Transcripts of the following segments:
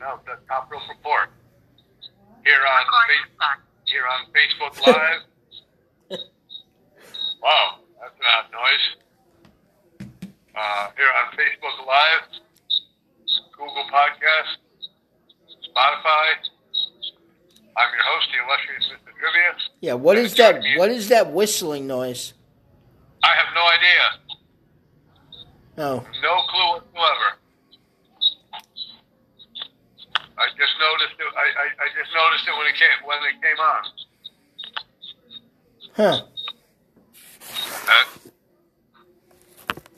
Monday evening edition of the Top Rope Report here on Face- here on Facebook Live. wow, that's an odd noise. Uh, here on Facebook Live, Google Podcast, Spotify. I'm your host, the illustrious Mr. Trivia. Yeah, what is that? What is that whistling noise? I have no idea, Oh, no clue whatsoever. I just noticed it. I, I, I just noticed it when it came when it came on. Huh?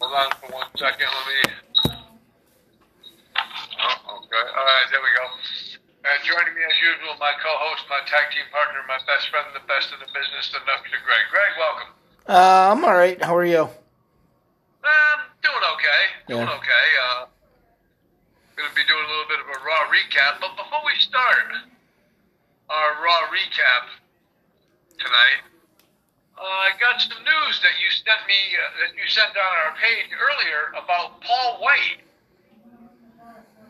Hold on for one second. Let me. Oh, okay. All right, there we go. And joining me as usual, my co-host, my tag team partner, my best friend, the best in the business, the Nuxter Greg. Greg, welcome. Uh, I'm all right. How are you? Um, doing okay. Doing Yeah. okay. Uh, gonna be doing a little bit of a raw recap, but before we start our raw recap tonight, uh, I got some news that you sent me uh, that you page earlier about Paul White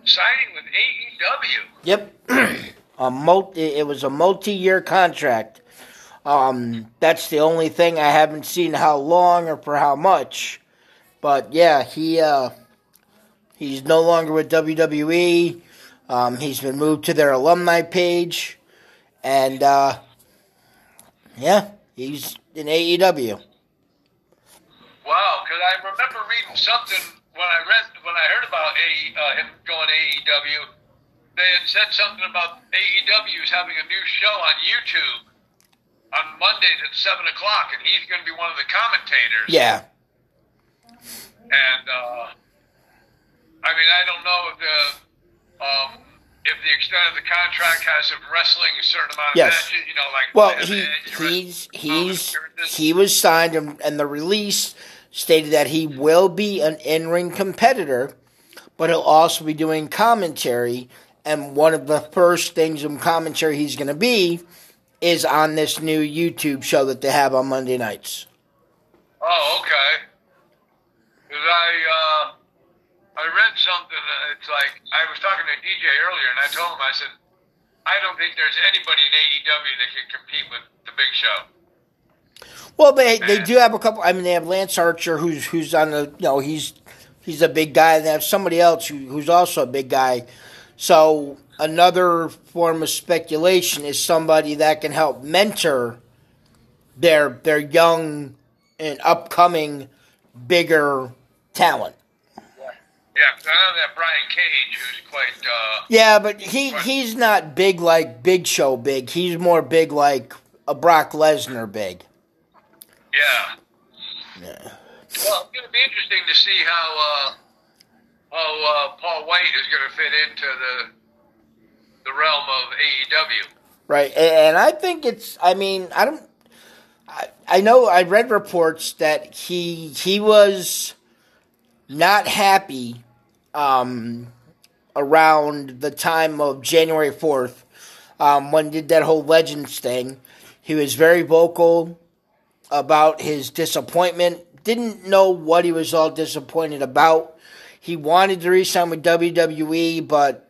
signing with AEW. Yep. a multi. It was a multi-year contract. Um, that's the only thing I haven't seen how long or for how much. But yeah, he uh, he's no longer with WWE. Um, he's been moved to their alumni page, and uh, yeah, he's in AEW. Wow, because I remember reading something when I read when I heard about a uh, him going AEW. They had said something about AEW is having a new show on YouTube on Mondays at seven o'clock, and he's going to be one of the commentators. Yeah, And uh, I mean, I don't know if the um, if the extent of the contract has him wrestling a certain amount of Yes. matches. You know, like Well, he he's he's he was signed, and, and the release stated that he will be an in-ring competitor, but he'll also be doing commentary. And one of the first things in commentary he's going to be is on this new YouTube show that they have on Monday nights. Oh, okay. Because I uh, I read something. uh, It's like I was talking to DJ earlier, and I told him I said I don't think there's anybody in AEW that can compete with the Big Show. Well, they they do have a couple. I mean, they have Lance Archer, who's who's on the you know he's he's a big guy. And they have somebody else who, who's also a big guy. So another form of speculation is somebody that can help mentor their their young and upcoming bigger talent. Yeah, I know that Brian Cage, who's quite uh, Yeah, but he he's not big like Big Show big. He's more big like a Brock Lesnar big. Yeah. Well, it's going to be interesting to see how uh, how uh, Paul White is going to fit into the the realm of AEW. Right, and I think it's. I mean, I don't. I, I know I read reports that he he was not happy um, around the time of January fourth um, when he did that whole Legends thing. He was very vocal about his disappointment. Didn't know what he was all disappointed about. He wanted to re-sign with WWE, but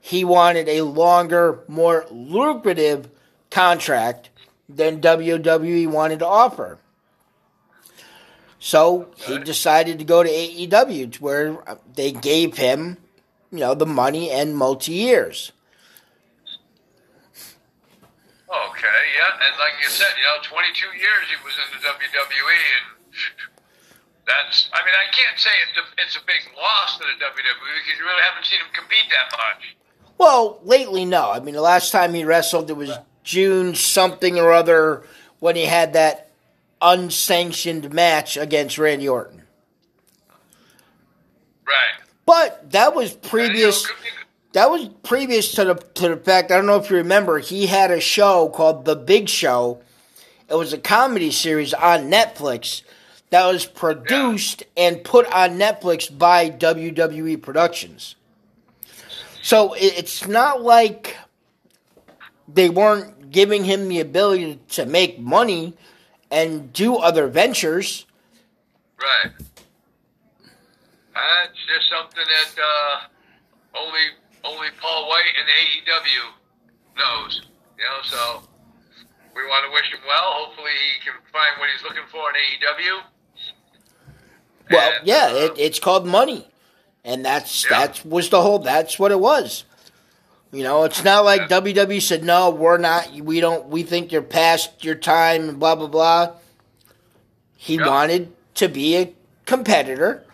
he wanted a longer, more lucrative contract than WWE wanted to offer. So he decided to go to AEW, where they gave him, you know, the money and multi years. Okay, yeah, and like you said, you know, 22 years he was in the WWE, and that's, I mean, I can't say it's a, it's a big loss to the WWE because you really haven't seen him compete that much. Well, lately, no. I mean, the last time he wrestled, it was June something or other when he had that unsanctioned match against Randy Orton. Right. But that was And, you know, previous. That was previous to the to the fact. I don't know if you remember. He had a show called The Big Show. It was a comedy series on Netflix that was produced and put on Netflix by WWE Productions. So it's not like they weren't giving him the ability to make money and do other ventures. Right. That's just something that uh, only only Paul White and AEW knows. You know, so we want to wish him well. Hopefully, he can find what he's looking for in AEW. Well, And, yeah, uh, it, it's called money, and that's Yeah. that's was the whole. That's what it was. You know, it's not like WWE said no, we're not. We don't. We think you're past your time. and Blah blah blah. He Yeah. wanted to be a competitor,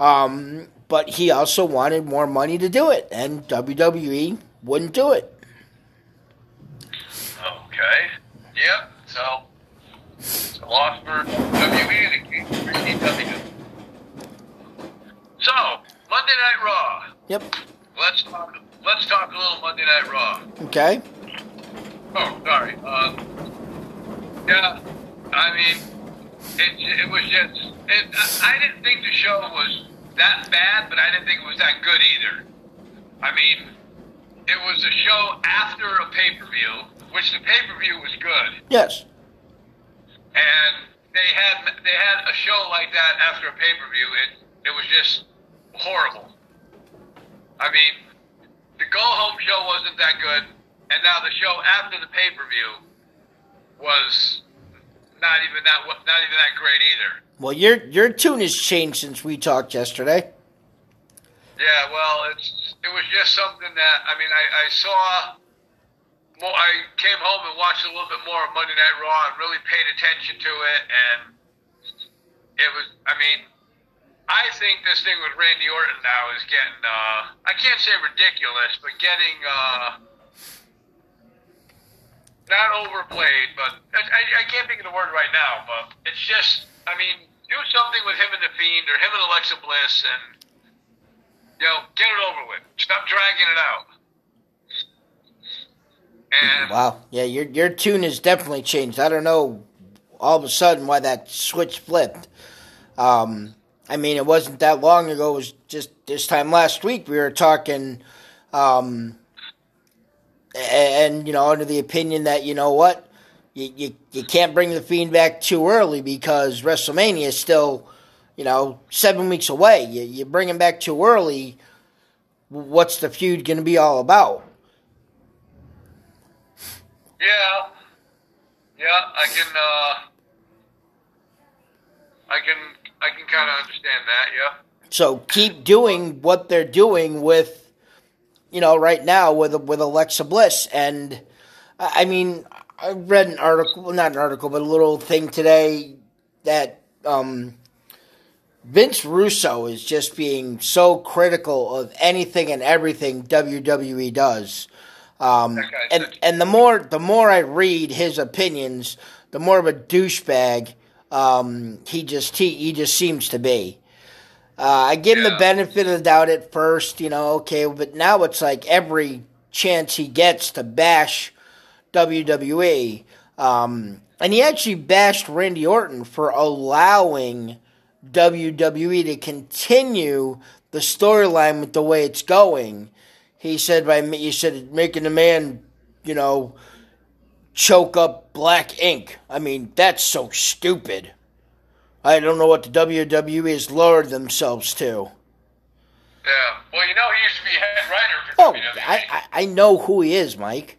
um, but he also wanted more money to do it, and WWE wouldn't do it. Okay. Yep. So it's a loss for WWE and a gain for AEW. So Monday Night Raw. Yep. Let's talk. Let's talk a little Monday Night Raw. Okay. Oh, sorry. Um, yeah, I mean, it, it was just. It, I didn't think the show was that bad, but I didn't think it was that good either. I mean, it was a show after a pay per view, which the pay per view was good, Yes. and they had they had a show like that after a pay per view. It it was just horrible. I mean, the go home show wasn't that good, and now the show after the pay per view was not even that not even that great either. Well, your your tune has changed since we talked yesterday. Yeah, well, it's it was just something that I mean I, I saw. I came home and watched a little bit more of Monday Night Raw and really paid attention to it, and it was. I mean, I think this thing with Randy Orton now is getting. Uh, I can't say ridiculous, but getting. Uh, not overplayed, but I, I can't think of the word right now. But it's just, I mean, do something with him and the Fiend, or him and Alexa Bliss, and you know, get it over with. Stop dragging it out. And Wow. Yeah, your your tune has definitely changed. I don't know all of a sudden why that switch flipped. Um, I mean, it wasn't that long ago. It was just this time last week we were talking, um, a- and you know, under the opinion that you know what, you you, you can't bring the fiend back too early because WrestleMania is still, you know, seven weeks away. You you bring him back too early. What's the feud going to be all about? yeah, yeah, I can. Uh, I can. I can kind of understand that. Yeah. So keep doing what they're doing with, you know, right now with with Alexa Bliss, and I I mean, I read an article, well, not an article, but a little thing today that um, Vince Russo is just being so critical of anything and everything WWE does. Um, and and the more the more I read his opinions, the more of a douchebag um, he just he, he just seems to be. Uh, I give him the benefit of the doubt at first, you know, okay, but now it's like every chance he gets to bash WWE. Um, and he actually bashed Randy Orton for allowing WWE to continue the storyline with the way it's going. He said by he said making the man, you know, choke up black ink. I mean, that's so stupid. I don't know what the WWE has lowered themselves to. Yeah. Well, you know, he used to be head writer for Oh, WWE. I, I, I know who he is, Mike.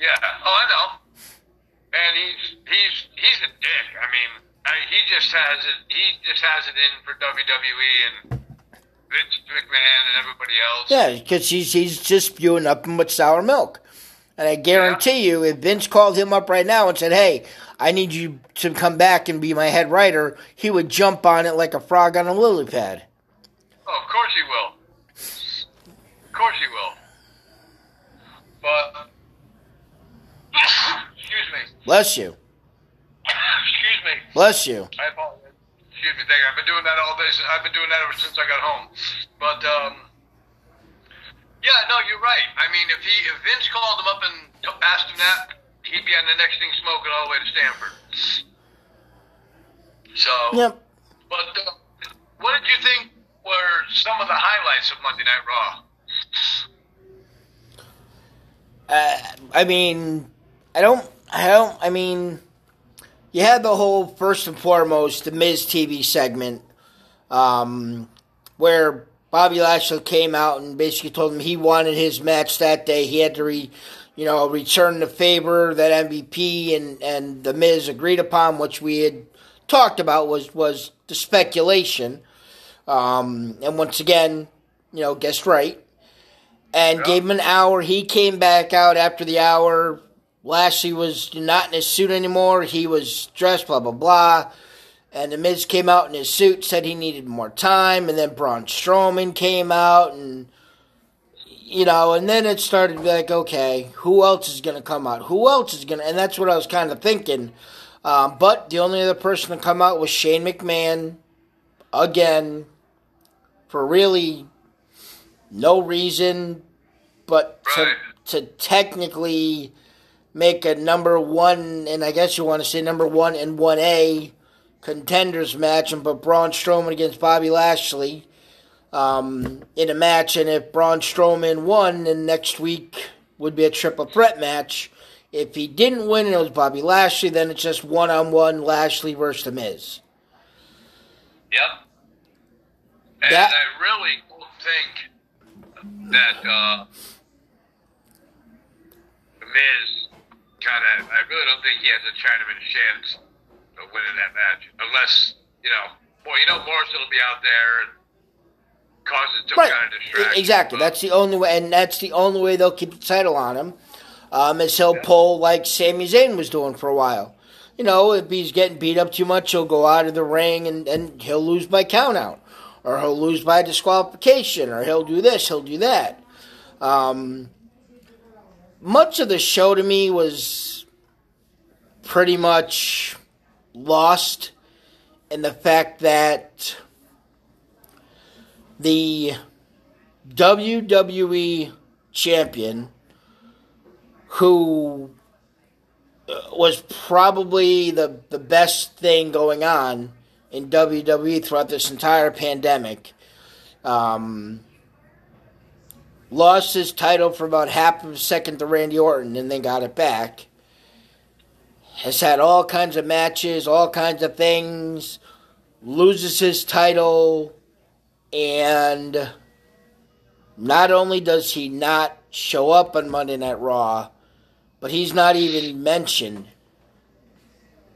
Yeah. Oh, I know. And he's he's he's a dick. I mean, I, he just has it. He just has it in for WWE and Vince McMahon and everybody else. Yeah, because he's he's just spewing nothing but sour milk. And I guarantee you, if Vince called him up right now and said, "Hey, I need you to come back and be my head writer," he would jump on it like a frog on a lily pad. Oh, of course he will. Of course he will. But. Bless you, Excuse me. bless you. I apologize. Excuse me. Thank you. I've been doing that all day. I've been doing that ever since I got home. But um, yeah, no, you're right. I mean, if he if Vince called him up and asked him that, he'd be on the next thing smoking all the way to Stamford. So, Yep. but uh, what did you think were some of the highlights of Monday Night Raw? Uh, I mean, I don't, I don't, I mean, you had the whole first and foremost the Miz TV segment, um, where Bobby Lashley came out and basically told him he wanted his match that day. He had to re, you know, return the favor that MVP and, and the Miz agreed upon, which we had talked about was was the speculation. Um, and once again, you know, guessed right. And gave him an hour. He came back out after the hour. Lashley was not in his suit anymore. He was dressed, blah, blah, blah. And The Miz came out in his suit, said he needed more time. And then Braun Strowman came out and, you know, and then it started to be like, okay, who else is going to come out? Who else is going to, and that's what I was kind of thinking. Um, but the only other person to come out was Shane McMahon again for really no reason but to, to technically make a number one, and I guess you want to say number one and 1A contenders match and put Braun Strowman against Bobby Lashley um, in a match. And if Braun Strowman won, then next week would be a triple threat match. If he didn't win and it was Bobby Lashley, then it's just one on one Lashley versus The Miz. Yep. And That- I really don't think that uh, the Miz kind of. I really don't think he has a Chinaman chance of winning that match, unless you know. Well, you know, Morrison will be out there and causing some Right. kind of distraction. Exactly. but- That's the only way, and that's the only way they'll keep the title on him. Um, is he'll pull like Sami Zayn was doing for a while. You know, if he's getting beat up too much, he'll go out of the ring and, and he'll lose by countout, or he'll lose by disqualification, or he'll do this, he'll do that. Um, much of the show to me was pretty much lost in the fact that the WWE champion, who uh, was probably the, the best thing going on in WWE throughout this entire pandemic, um, lost his title for about half of a second to Randy Orton and then got it back. Has had all kinds of matches, all kinds of things, loses his title, and not only does he not show up on Monday Night Raw, but he's not even mentioned.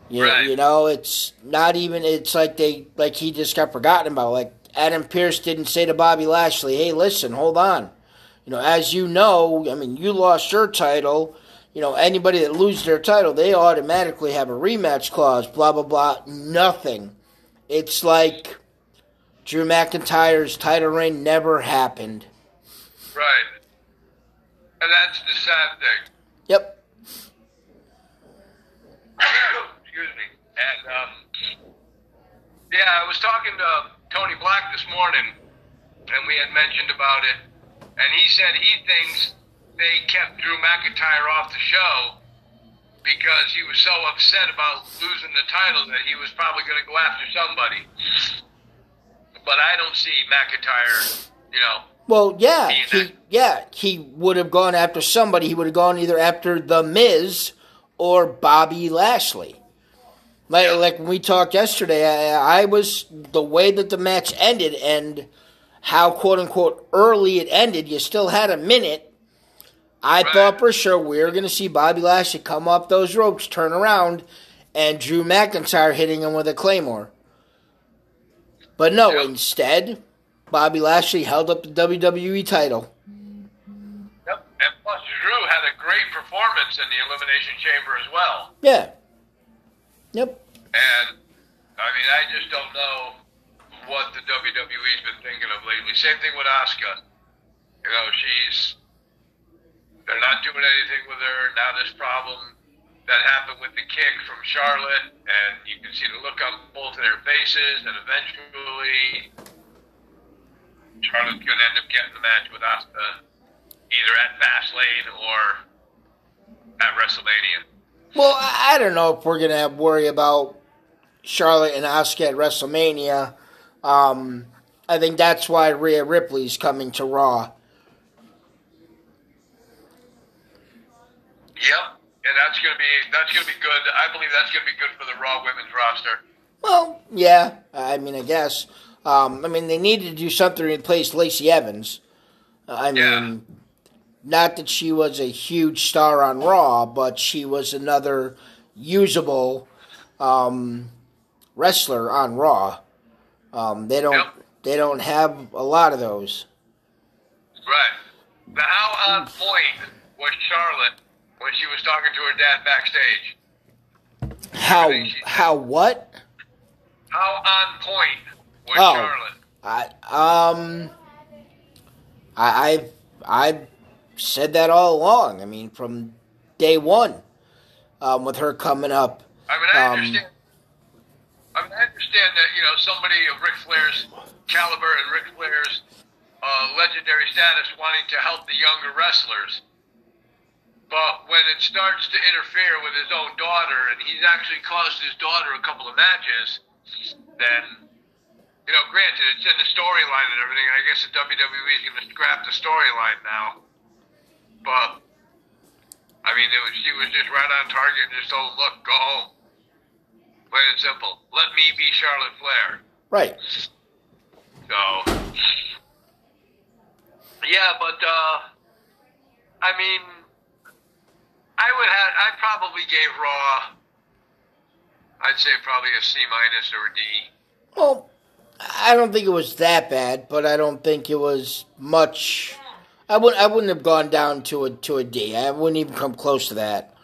You, Right. you know, it's not even. It's like they like he just got forgotten about. Like Adam Pearce didn't say to Bobby Lashley, "Hey, listen, hold on." You know, as you know, I mean, you lost your title. You know, anybody that loses their title, they automatically have a rematch clause. Blah blah blah. Nothing. It's like Drew McIntyre's title reign never happened. Right. And that's the sad thing. Yep. Excuse me. And um, yeah, I was talking to Tony Black this morning, and we had mentioned about it, and he said he thinks they kept Drew McIntyre off the show because he was so upset about losing the title that he was probably going to go after somebody. But I don't see McIntyre, you know. Well, yeah, he yeah he would have gone after somebody. He would have gone either after the Miz or Bobby Lashley. Like like when we talked yesterday, I, I was the way that the match ended and how quote unquote early it ended. You still had a minute. I Right. thought for sure we were going to see Bobby Lashley come up those ropes, turn around, and Drew McIntyre hitting him with a claymore. But no, Yep. instead, Bobby Lashley held up the WWE title. Yep. And plus, Drew had a great performance in the Elimination Chamber as well. Yeah. Yep. And I mean, I just don't know what the WWE's been thinking of lately. Same thing with Asuka. You know, she's they're not doing anything with her. Now this problem that happened with the kick from Charlotte, and you can see the look on both of their faces, and eventually Charlotte's going to end up getting the match with Asuka either at Fastlane or at WrestleMania. Well, I don't know if we're gonna have worry about Charlotte and Asuka at WrestleMania. Um, I think that's why Rhea Ripley's coming to Raw. Yep, and that's gonna be that's gonna be good. I believe that's gonna be good for the Raw women's roster. Well, yeah, I mean, I guess. Um, I mean, they needed to do something to replace Lacey Evans. I mean, not that she was a huge star on Raw, but she was another usable um, wrestler on Raw. Um, they don't Yep. they don't have a lot of those. Right. Now, how on point was Charlotte when she was talking to her dad backstage? How how what? How on point was Oh. Charlotte? I um I I I said that all along. I mean, from day one, um, with her coming up. I mean, I Um, understand. I mean, I understand that you know somebody of Ric Flair's caliber and Ric Flair's uh, legendary status wanting to help the younger wrestlers, but when it starts to interfere with his own daughter, and he's actually caused his daughter a couple of matches, then you know, granted, it's in the storyline and everything. I guess the WWE is going to scrap the storyline now, but. I mean, it was, she was just right on target and just told, look, go home. Plain and simple. Let me be Charlotte Flair. Right. So, yeah, but, uh, I mean, I would have, I probably gave Raw, I'd say probably a C minus or a D. Well, I don't think it was that bad, but I don't think it was much. I wouldn't. I wouldn't have gone down to a to a D. I wouldn't even come close to that.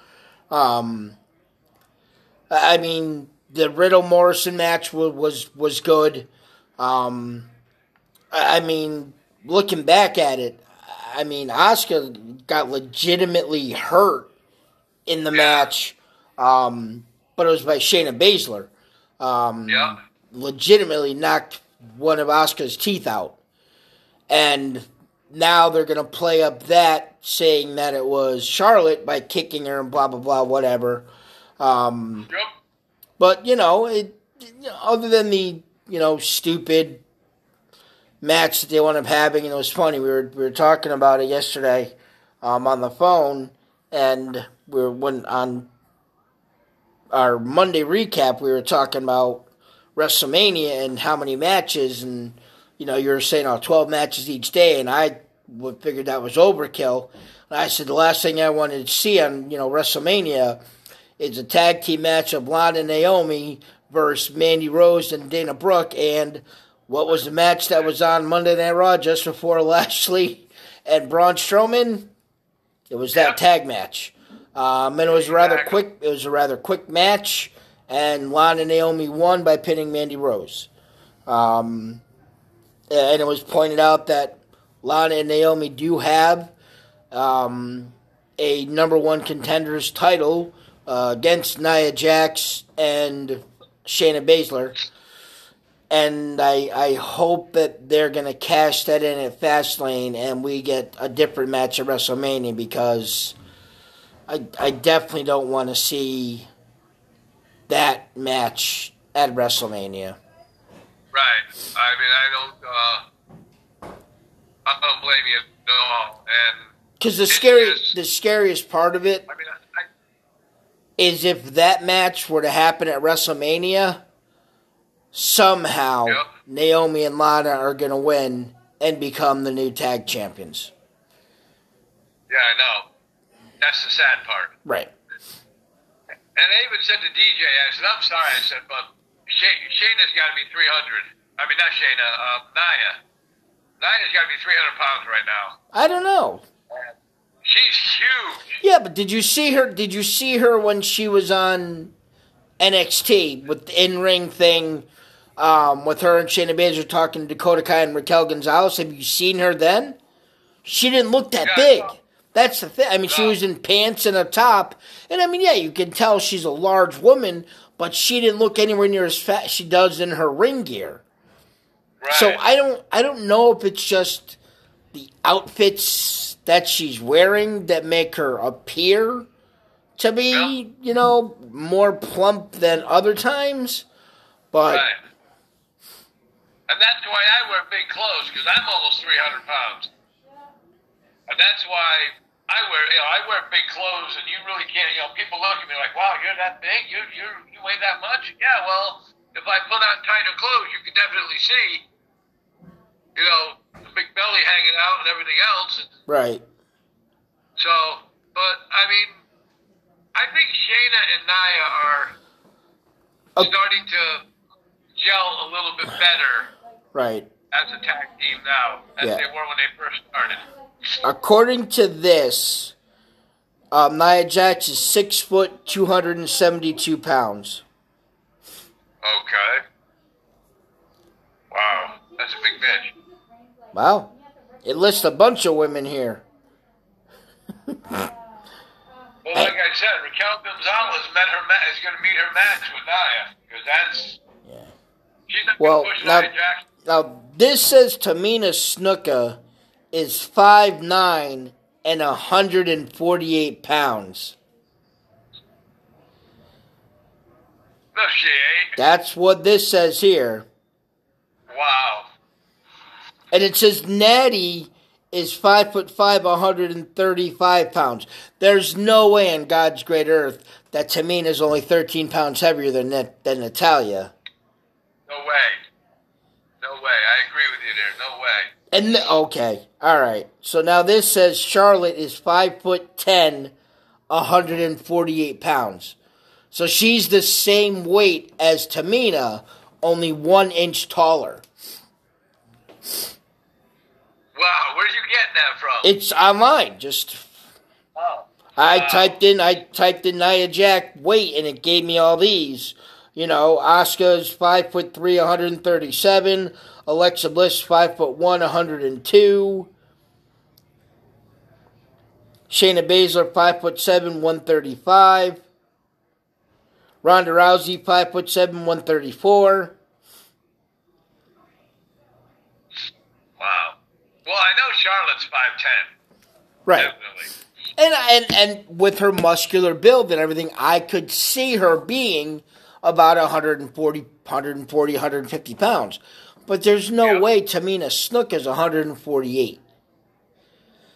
Um, I I mean, the Riddle Morrison match was was, was good. Um, I mean, looking back at it, I mean, Asuka got legitimately hurt in the match, um, but it was by Shayna Baszler. Um, Yeah. legitimately knocked one of Asuka's teeth out. And now they're going to play up that, saying that it was Charlotte by kicking her and blah, blah, blah, whatever. Um, Yep. But, you know, it, other than the, you know, stupid match that they wound up having, and it was funny, we were, we were talking about it yesterday um, on the phone, and we were when, on our Monday recap, we were talking about WrestleMania and how many matches, and you know, you were saying, oh, 12 matches each day, and I would figured that was overkill. And I said the last thing I wanted to see on, you know, WrestleMania is a tag team match of Lana and Naomi versus Mandy Rose and Dana Brooke, and what was the match that was on Monday Night Raw just before Lashley and Braun Strowman? It was that Yep. tag match. Um, and it was a rather quick. It was a rather quick match, and Lana and Naomi won by pinning Mandy Rose. Um, and it was pointed out that Lana and Naomi do have um, a number one contenders title uh, against Nia Jax and Shayna Baszler. And I, I hope that they're going to cash that in at Fastlane and we get a different match at WrestleMania because I, I definitely don't want to see that match at WrestleMania. Right. I mean, I don't, uh, I don't blame you at all. And, Because the scary, just- the scariest part of it I mean, I, is if that match were to happen at WrestleMania, somehow Yep. Naomi and Lana are going to win and become the new tag champions. yeah, I know. That's the sad part. Right. And I even said to DJ, I said, I'm sorry, I said, but Shay- Shayna's got to be 300. I mean, not Shayna, uh, Nia. Nia's got to be 300 pounds right now. I don't know. She's huge. Yeah, but did you see her? Did you see her when she was on NXT with the in-ring thing? Um, with her and Shayna Baszler talking to Dakota Kai and Raquel Gonzalez. Have you seen her then? She didn't look that Yeah, big. That's the thing. I mean, she was in pants and a top, and I mean, yeah, you can tell she's a large woman, but she didn't look anywhere near as fat as she does in her ring gear. Right. So I don't I don't know if it's just the outfits that she's wearing that make her appear to be, Yeah. you know, more plump than other times. But Right. And that's why I wear big clothes because I'm almost 300 pounds. And that's why I wear, you know, I wear big clothes, and you really can't. You know, people look at me like, "Wow, you're that big? You you you weigh that much?" Yeah. Well, if I put on tighter clothes, you can definitely see you know, the big belly hanging out and everything else. And Right. so, but I mean, I think Shayna and Nia are Oh. starting to gel a little bit better Right. as a tag team now as Yeah. they were when they first started. According to this, um, Nia Jax is six foot, two hundred and seventy-two pounds. Okay. Wow, that's a big bitch. Wow. It lists a bunch of women here. Well, like I said, Raquel Gonzalez met her ma- is going to meet her match with Nia because that's Yeah. she's not Well, going to push now- Now this says Tamina Snuka is five nine and hundred and forty-eight pounds. No, she ain't. That's what this says here. Wow. And it says Natty is five foot five, 135 pounds. There's no way on God's great earth that Tamina is only 13 pounds heavier than than Natalya. No way. No way. I agree with you there. No way. And th- okay, all right. So now this says Charlotte is five foot ten, 148 pounds. So she's the same weight as Tamina, only one inch taller. Wow. Where'd you get that from? It's online. Just oh. I Wow. typed in I typed in Nia Jax weight and it gave me all these. You know, Asuka's five foot three, 137. Alexa Bliss five foot one, 102. Shayna Baszler five foot seven, 135. Ronda Rousey five foot seven, 134. Wow. Well, I know Charlotte's five ten. Right. Definitely. And, and and with her muscular build and everything, I could see her being about 140, 140, 150 pounds. But there's no Yeah. way Tamina Snook is 148.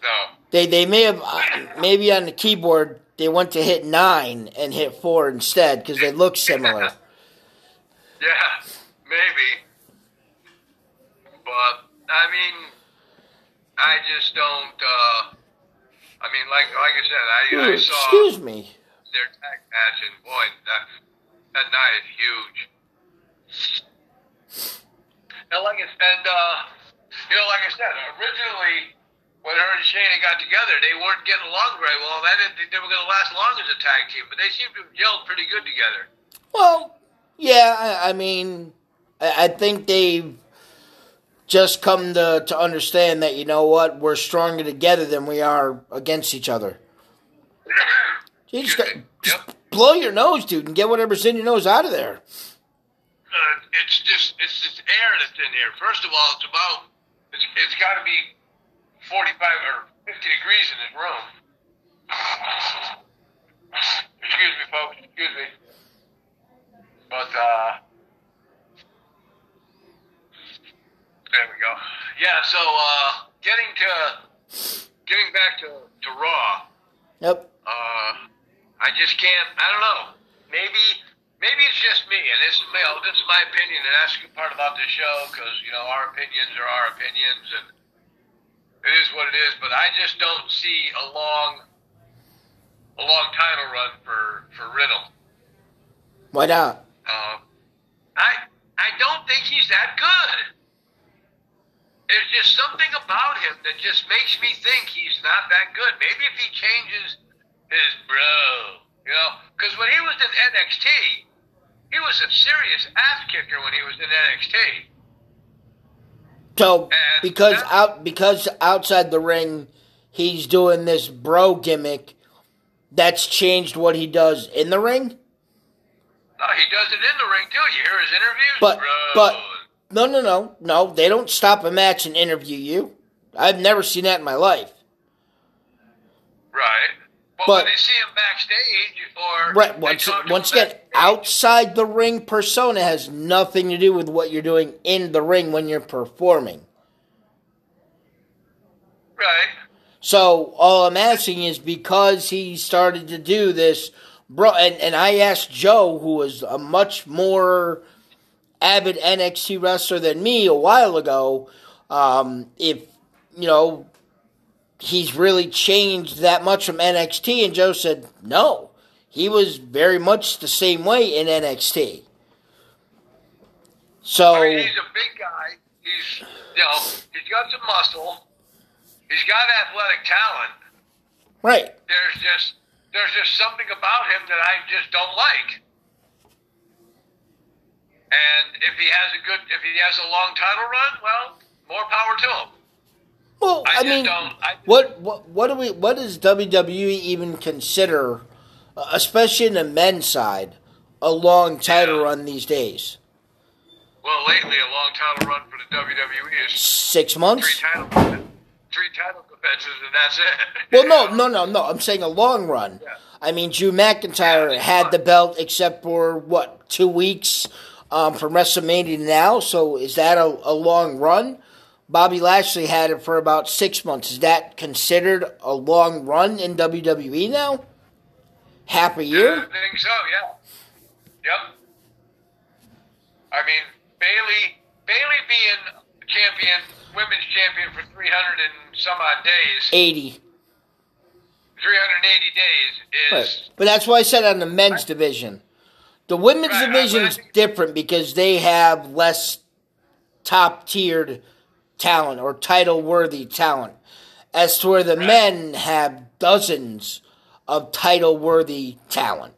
No. They they may have uh, maybe on the keyboard they went to hit nine and hit four instead because they look similar. Yeah. Maybe. But I mean, I just don't. uh I mean, like like I said, I, I Ooh, saw excuse me. their tag match, and boy, that that night is huge. And like I said, uh, you know, like I said, originally when her and Shayna got together, they weren't getting along very well. and I didn't think they were going to last long as a tag team, but they seem to have gelled pretty good together. Well, yeah, I, I mean, I, I think they've just come to, to understand that, you know what, we're stronger together than we are against each other. You just, got, just Yep. blow your nose, dude, and get whatever's in your nose out of there. Uh, it's just it's this air that's in here. First of all, it's about it's, it's got to be forty five or fifty degrees in this room. Excuse me, folks. Excuse me. But uh, there we go. Yeah. So uh, getting to getting back to to Raw. Yep. Uh, I just can't. I don't know. Maybe, maybe it's just me, and this, you know, this is my opinion, and that's the part about this show because you know our opinions are our opinions, and it is what it is. But I just don't see a long, a long title run for for Riddle. Why not? Um, I I don't think he's that good. There's just something about him that just makes me think he's not that good. Maybe if he changes his bro, you know, because when he was in NXT, he was a serious ass kicker when he was in NXT. So And because that- out because outside the ring, he's doing this bro gimmick. That's changed what he does in the ring. Uh, he does it in the ring too. You hear his interviews, But bro. but no no no no they don't stop a match and interview you. I've never seen that in my life. right. But, but- when they see him backstage, or Right once once again backstage, outside the ring persona has nothing to do with what you're doing in the ring when you're performing. right? So all I'm asking is because he started to do this, bro. And, and I asked Joe, who was a much more avid NXT wrestler than me a while ago, um, if you know he's really changed that much from NXT. And Joe said, no, he was very much the same way in NXT. So I mean, he's a big guy. He's you know he's got some muscle. He's got athletic talent. Right. There's just there's just something about him that I just don't like. And if he has a good, if he has a long title run, well, more power to him. Well, I, I, mean, I what what what do we what does WWE even consider, uh, especially in the men's side, a long title Yeah. run these days? Well, lately a long title run for the WWE is Six three months? title, three title defenses, and that's it. Well, no, no, no, no. I'm saying a long run. Yeah. I mean, Drew McIntyre Yeah, had the belt except for what two weeks um, from WrestleMania now. So is that a, a long run? Bobby Lashley had it for about six months. Is that considered a long run in WWE now? Half a Yeah, year? I think so. Yeah. Yep. I mean, Bayley, Bayley being champion, women's champion for 300 and some odd days, Eighty. 380 days Right. is But that's why I said on the men's division. The women's Right, I- division's I think- different because they have less top tiered talent or title worthy talent. As to where the Right. men have dozens of title worthy talent.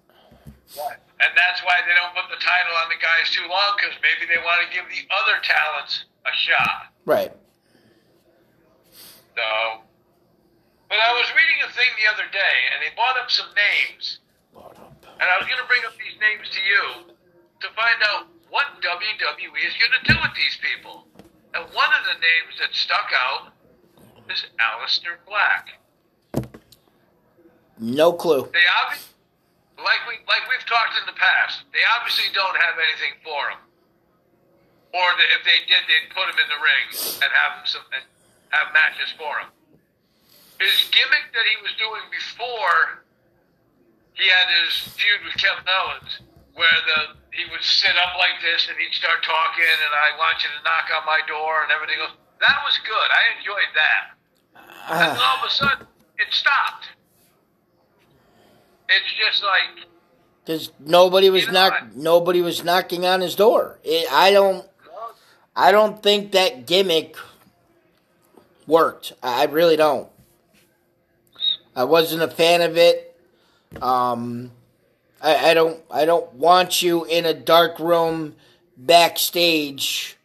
And that's why they don't put the title on the guys too long because maybe they want to give the other talents a shot. Right. So, but I was reading a thing the other day, and they brought up some names, and I was going to bring up these names to you to find out what WWE is going to do with these people. And one of the names that stuck out is Aleister Black. No clue. They obviously, like we like we've talked in the past, they obviously don't have anything for him. Or the, if they did, they'd put him in the ring and have him some and have matches for him. His gimmick that he was doing before he had his feud with Kevin Owens, where the he would sit up like this and he'd start talking, and I want you to knock on my door and everything else. That was good. I enjoyed that. And then Ah, all of a sudden, it stopped. It's just like Because nobody was You know knock, what? nobody was knocking on his door. It, I don't I don't think that gimmick worked. I really don't. I wasn't a fan of it. Um, I, I don't. I don't want you in a dark room backstage.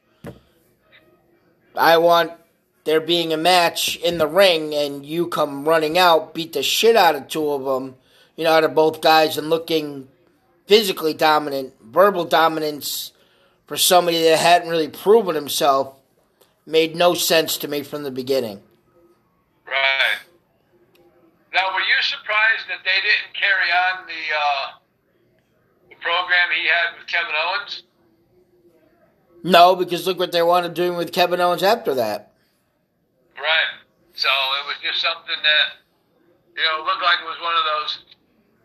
I want there being a match in the ring, and you come running out, beat the shit out of two of them. You know, out of both guys, and looking physically dominant, verbal dominance for somebody that hadn't really proven himself made no sense to me from the beginning. right. Now, were you surprised that they didn't carry on the uh, the program he had with Kevin Owens? No, because look what they wanted doing with Kevin Owens after that. Right. So it was just something that you know looked like it was one of those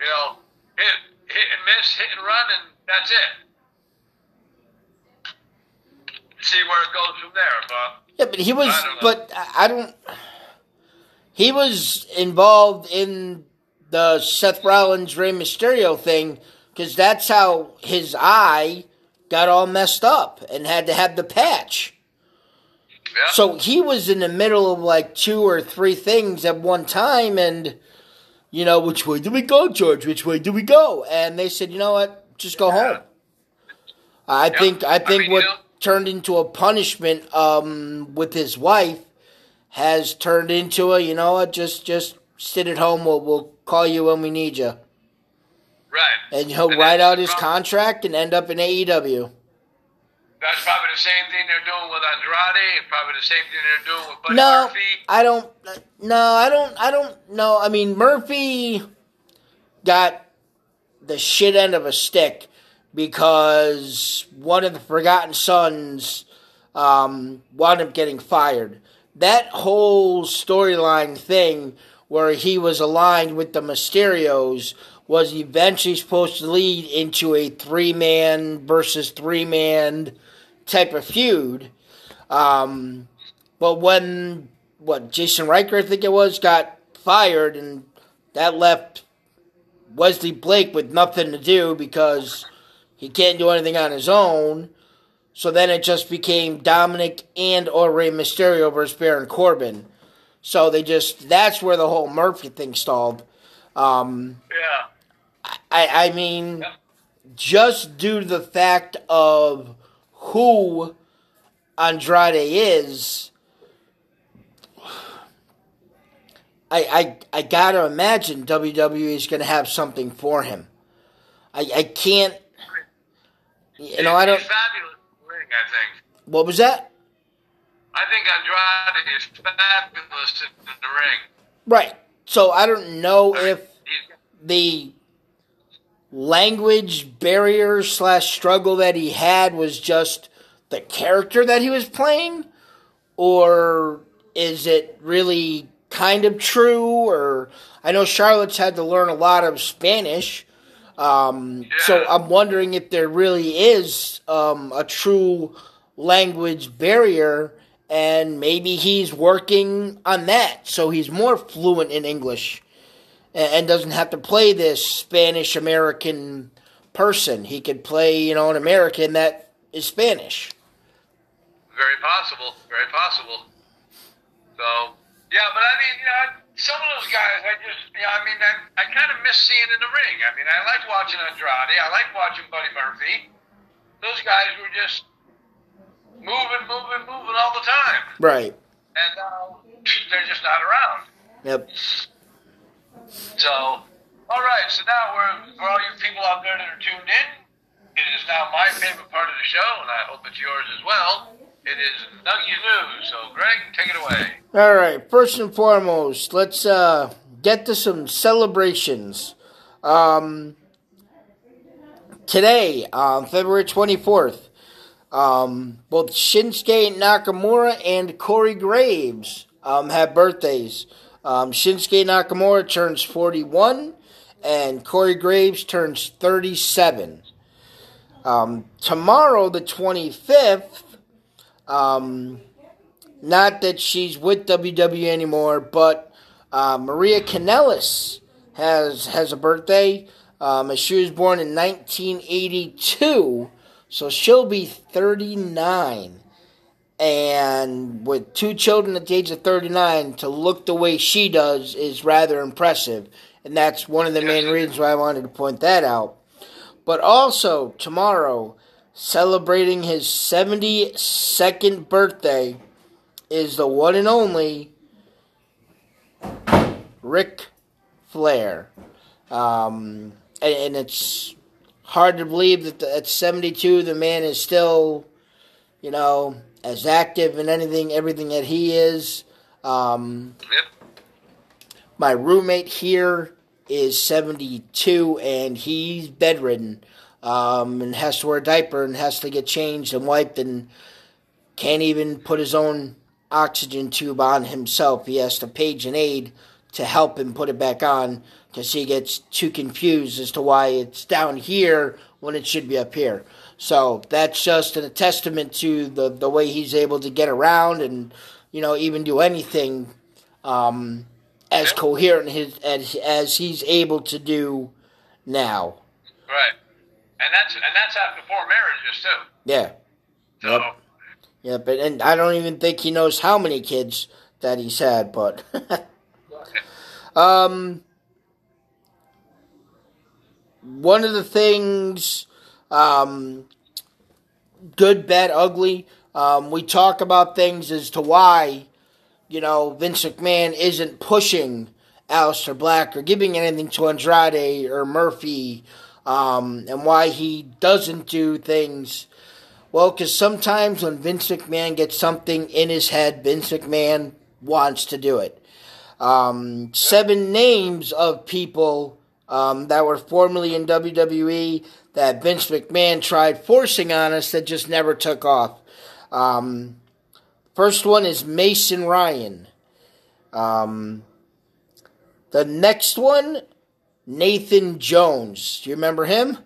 you know hit hit and miss, hit and run, and that's it. See where it goes from there, but. Yeah, but he was. I. But I I don't. He was involved in the Seth Rollins Rey Mysterio thing because that's how his eye got all messed up and had to have the patch. Yeah. So he was in the middle of like two or three things at one time, and you know, which way do we go, George? Which way do we go? And they said, you know what, just go Yeah. home. I Yeah. think I I think mean, what you know- turned into a punishment um, with his wife has turned into a you know what, just just sit at home. We'll we'll call you when we need you, right. and he'll And write out his problem. contract and end up in AEW. That's probably the same thing they're doing with Andrade, and probably the same thing they're doing with Buddy No, Murphy. I don't. No, I don't. I don't know. I mean, Murphy got the shit end of a stick because one of the Forgotten Sons um, wound up getting fired. That whole storyline thing where he was aligned with the Mysterios was eventually supposed to lead into a three man versus three man type of feud. Um, but when what Jason Ryker, I think it was, got fired, and that left Wesley Blake with nothing to do because he can't do anything on his own. So then it just became Dominic and or Rey Mysterio versus Baron Corbin. So they just that's where the whole Murphy thing stalled. Um, Yeah. I I mean, just due to the fact of who Andrade is, I I I gotta imagine WWE is gonna have something for him. I I can't. You know I don't. He's fabulous in the ring, I think. What was that? I think Andrade is fabulous in the ring. Right. So I don't know if the language barrier slash struggle that he had was just the character that he was playing, or is it really kind of true? Or I know Charlotte's had to learn a lot of Spanish, um, so I'm wondering if there really is um, a true language barrier. And maybe he's working on that, so he's more fluent in English and and doesn't have to play this Spanish American person. He could play, you know, an American that is Spanish. very possible. Very possible. So, yeah, but I mean, you know, some of those guys, I just, you know, I mean, I, I kind of miss seeing in the ring. I mean, I like watching Andrade. I like watching Buddy Murphy. Those guys were just moving, moving, moving all the time. Right. And now they're just not around. Yep. So, all right. So now we're for all you people out there that are tuned in. It is now my favorite part of the show, and I hope it's yours as well. It is Nuggy News. So, Greg, take it away. All right. First and foremost, let's uh, get to some celebrations. Um, today, on February 24th, um, both Shinsuke Nakamura and Corey Graves um, have birthdays. Um, Shinsuke Nakamura turns 41, and Corey Graves turns 37. Um, tomorrow, the 25th, um, not that she's with WWE anymore, but uh, Maria Kanellis has has a birthday. Um, she was born in 1982, so she'll be 39. And with two children at the age of 39, to look the way she does is rather impressive. And that's one of the main reasons why I wanted to point that out. But also, tomorrow, celebrating his 72nd birthday, is the one and only Ric Flair. Um, and, and it's hard to believe that the, at 72 the man is still, you know, as active in anything, everything that he is. Um, Yep. my roommate here is 72 and he's bedridden um, and has to wear a diaper and has to get changed and wiped and can't even put his own oxygen tube on himself. He has to page an aide to help him put it back on because he gets too confused as to why it's down here when it should be up here. So that's just a testament to the, the way he's able to get around and, you know, even do anything um, as coherent his, as, as he's able to do now. Right. And that's and that's after four marriages too. Yeah. So Yep. Yeah, but and I don't even think he knows how many kids that he's had, but um one of the things um good, bad, ugly, um, we talk about things as to why, you know, Vince McMahon isn't pushing Aleister Black or giving anything to Andrade or Murphy, um, and why he doesn't do things well, because sometimes when Vince McMahon gets something in his head, Vince McMahon wants to do it. Um, seven names of people um, that were formerly in WWE that Vince McMahon tried forcing on us that just never took off. Um, first one is Mason Ryan. Um, the next one, Nathan Jones. Do you remember him?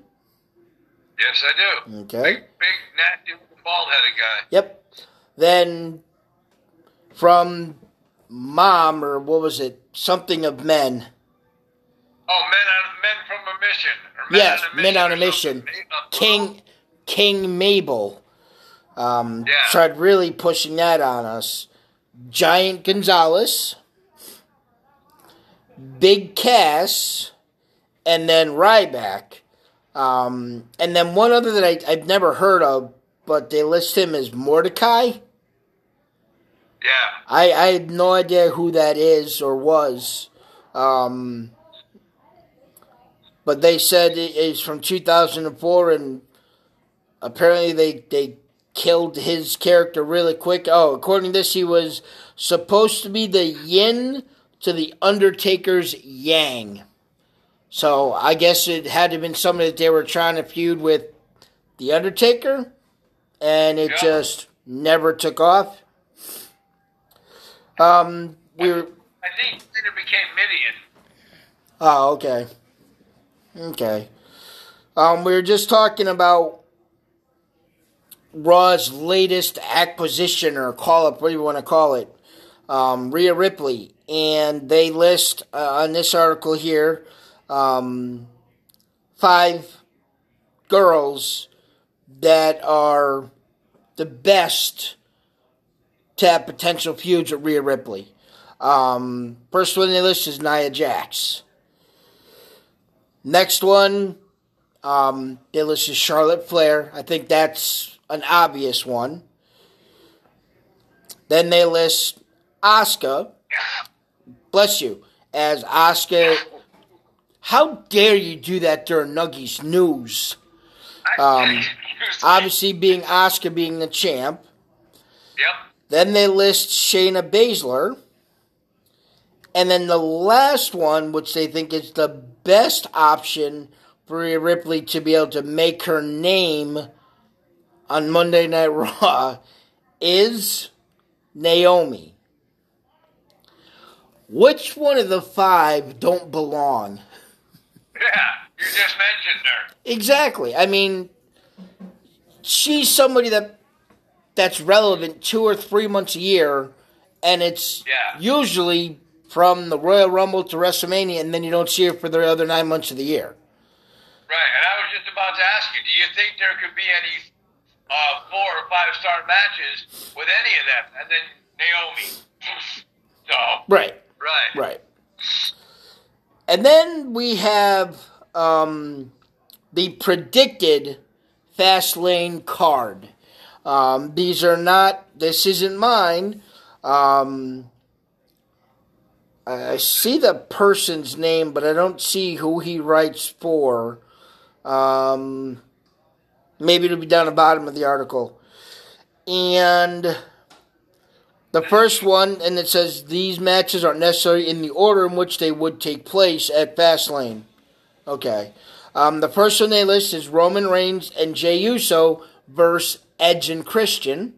yes, I do. Okay. Big, big, nasty, bald-headed guy. Yep. Then from Mom or what was it? Something of Men. Oh, men on men from a mission. Men Yes, on a mission Men on a Mission. King King Mabel. Um, Yeah. started really pushing that on us. Giant Gonzalez, Big Cass, and then Ryback. Um, and then one other that I, I've never heard of, but they list him as Mordecai. Yeah. I, I had no idea who that is or was. Um, but they said it is from 2004, and apparently they, they killed his character really quick. Oh, according to this, he was supposed to be the yin to the Undertaker's yang. So I guess it had to have been somebody that they were trying to feud with the Undertaker, and it Yeah. just never took off. Um, we were. I think it became Midian. Oh, okay. Okay. Um, we were just talking about Raw's latest acquisition, or call it, what do you want to call it? Um, Rhea Ripley. And they list uh, on this article here um, five girls that are the best to have potential feuds with Rhea Ripley. Um, first one they list is Nia Jax. Next one, um, they list is Charlotte Flair. I think that's an obvious one. Then they list Asuka. Bless you. As Asuka. How dare you do that during Nuggies News? Um, Obviously, being Asuka being the champ. Yep. Then they list Shayna Baszler. And then the last one, which they think is the best option for Rhea Ripley to be able to make her name on Monday Night Raw, is Naomi. Which one of the five don't belong? Yeah. You just mentioned her. Exactly. I mean, she's somebody that that's relevant two or three months a year, and it's Yeah. usually from the Royal Rumble to WrestleMania, and then you don't see her for the other nine months of the year. Right. And I was just about to ask you, do you think there could be any uh, four or five star matches with any of them? And then Naomi. So, Right. right. Right. And then we have um, the predicted Fastlane card. Um, these are not. This isn't mine. Um, I see the person's name, but I don't see who he writes for. Um, maybe it'll be down the bottom of the article. And the first one, and it says these matches aren't in the order in which they would take place at Fastlane. Okay. Um, the first one they list is Roman Reigns and Jey Uso versus Edge and Christian.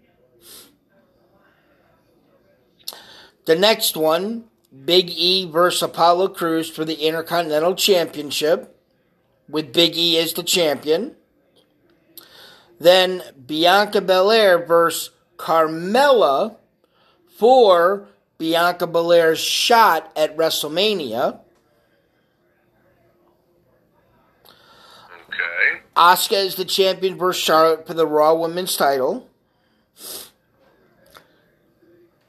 The next one, Big E versus Apollo Crews for the Intercontinental Championship, with Big E as the champion. Then Bianca Belair versus Carmella for Bianca Belair's shot at WrestleMania. Okay. Asuka is the champion versus Charlotte for the Raw Women's title.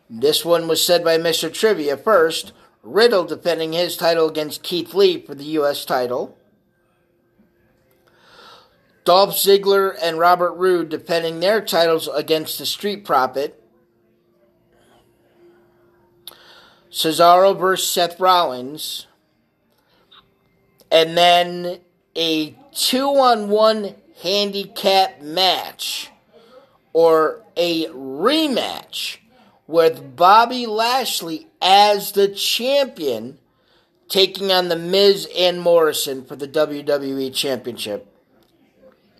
This one was said by Mr. Trivia first. Riddle defending his title against Keith Lee for the U.S. title. Dolph Ziggler and Robert Roode defending their titles against the Street Profit. Cesaro versus Seth Rollins. And then a two on one handicap match or a rematch with Bobby Lashley as the champion taking on the Miz and Morrison for the WWE Championship.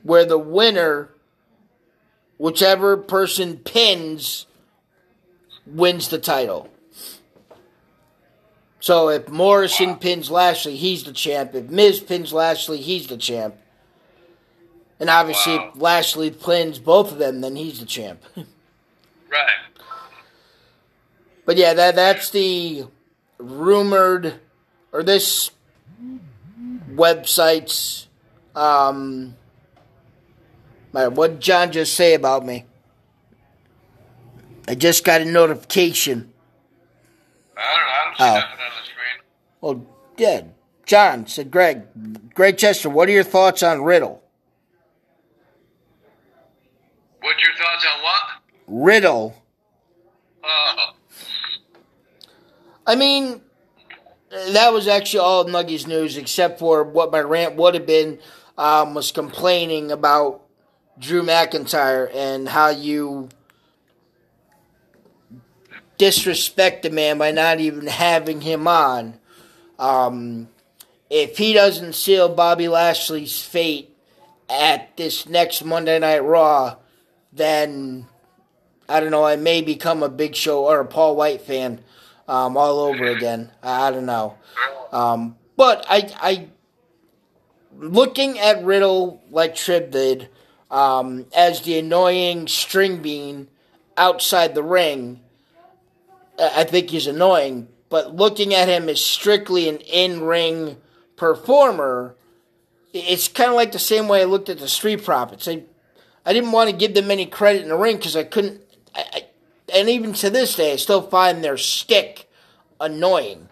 Where the winner, whichever person pins, wins the title. So if Morrison pins Lashley, he's the champ. If Miz pins Lashley, he's the champ. And obviously, Wow. if Lashley pins both of them, then he's the champ. Right. But yeah, that that's the rumored or this website's um what John just say about me? I just got a notification. I don't know. I don't see Oh. nothing on the screen. Well, yeah. John said, Greg, Greg Chester, what are your thoughts on Riddle? What's your thoughts on what? Riddle. Uh, I mean, that was actually all Nuggies news, except for what my rant would have been. Um, was complaining about Drew McIntyre and how you disrespect the man by not even having him on. Um, if he doesn't seal Bobby Lashley's fate at this next Monday Night Raw, then I don't know. I may become a Big Show or a Paul White fan um, all over again. I, I don't know. Um, but I, I, looking at Riddle like Triv did, um, as the annoying string bean outside the ring, I think he's annoying. But looking at him as strictly an in-ring performer, it's kind of like the same way I looked at the Street Profits. I, I didn't want to give them any credit in the ring because I couldn't. I, I, and even to this day, I still find their stick annoying.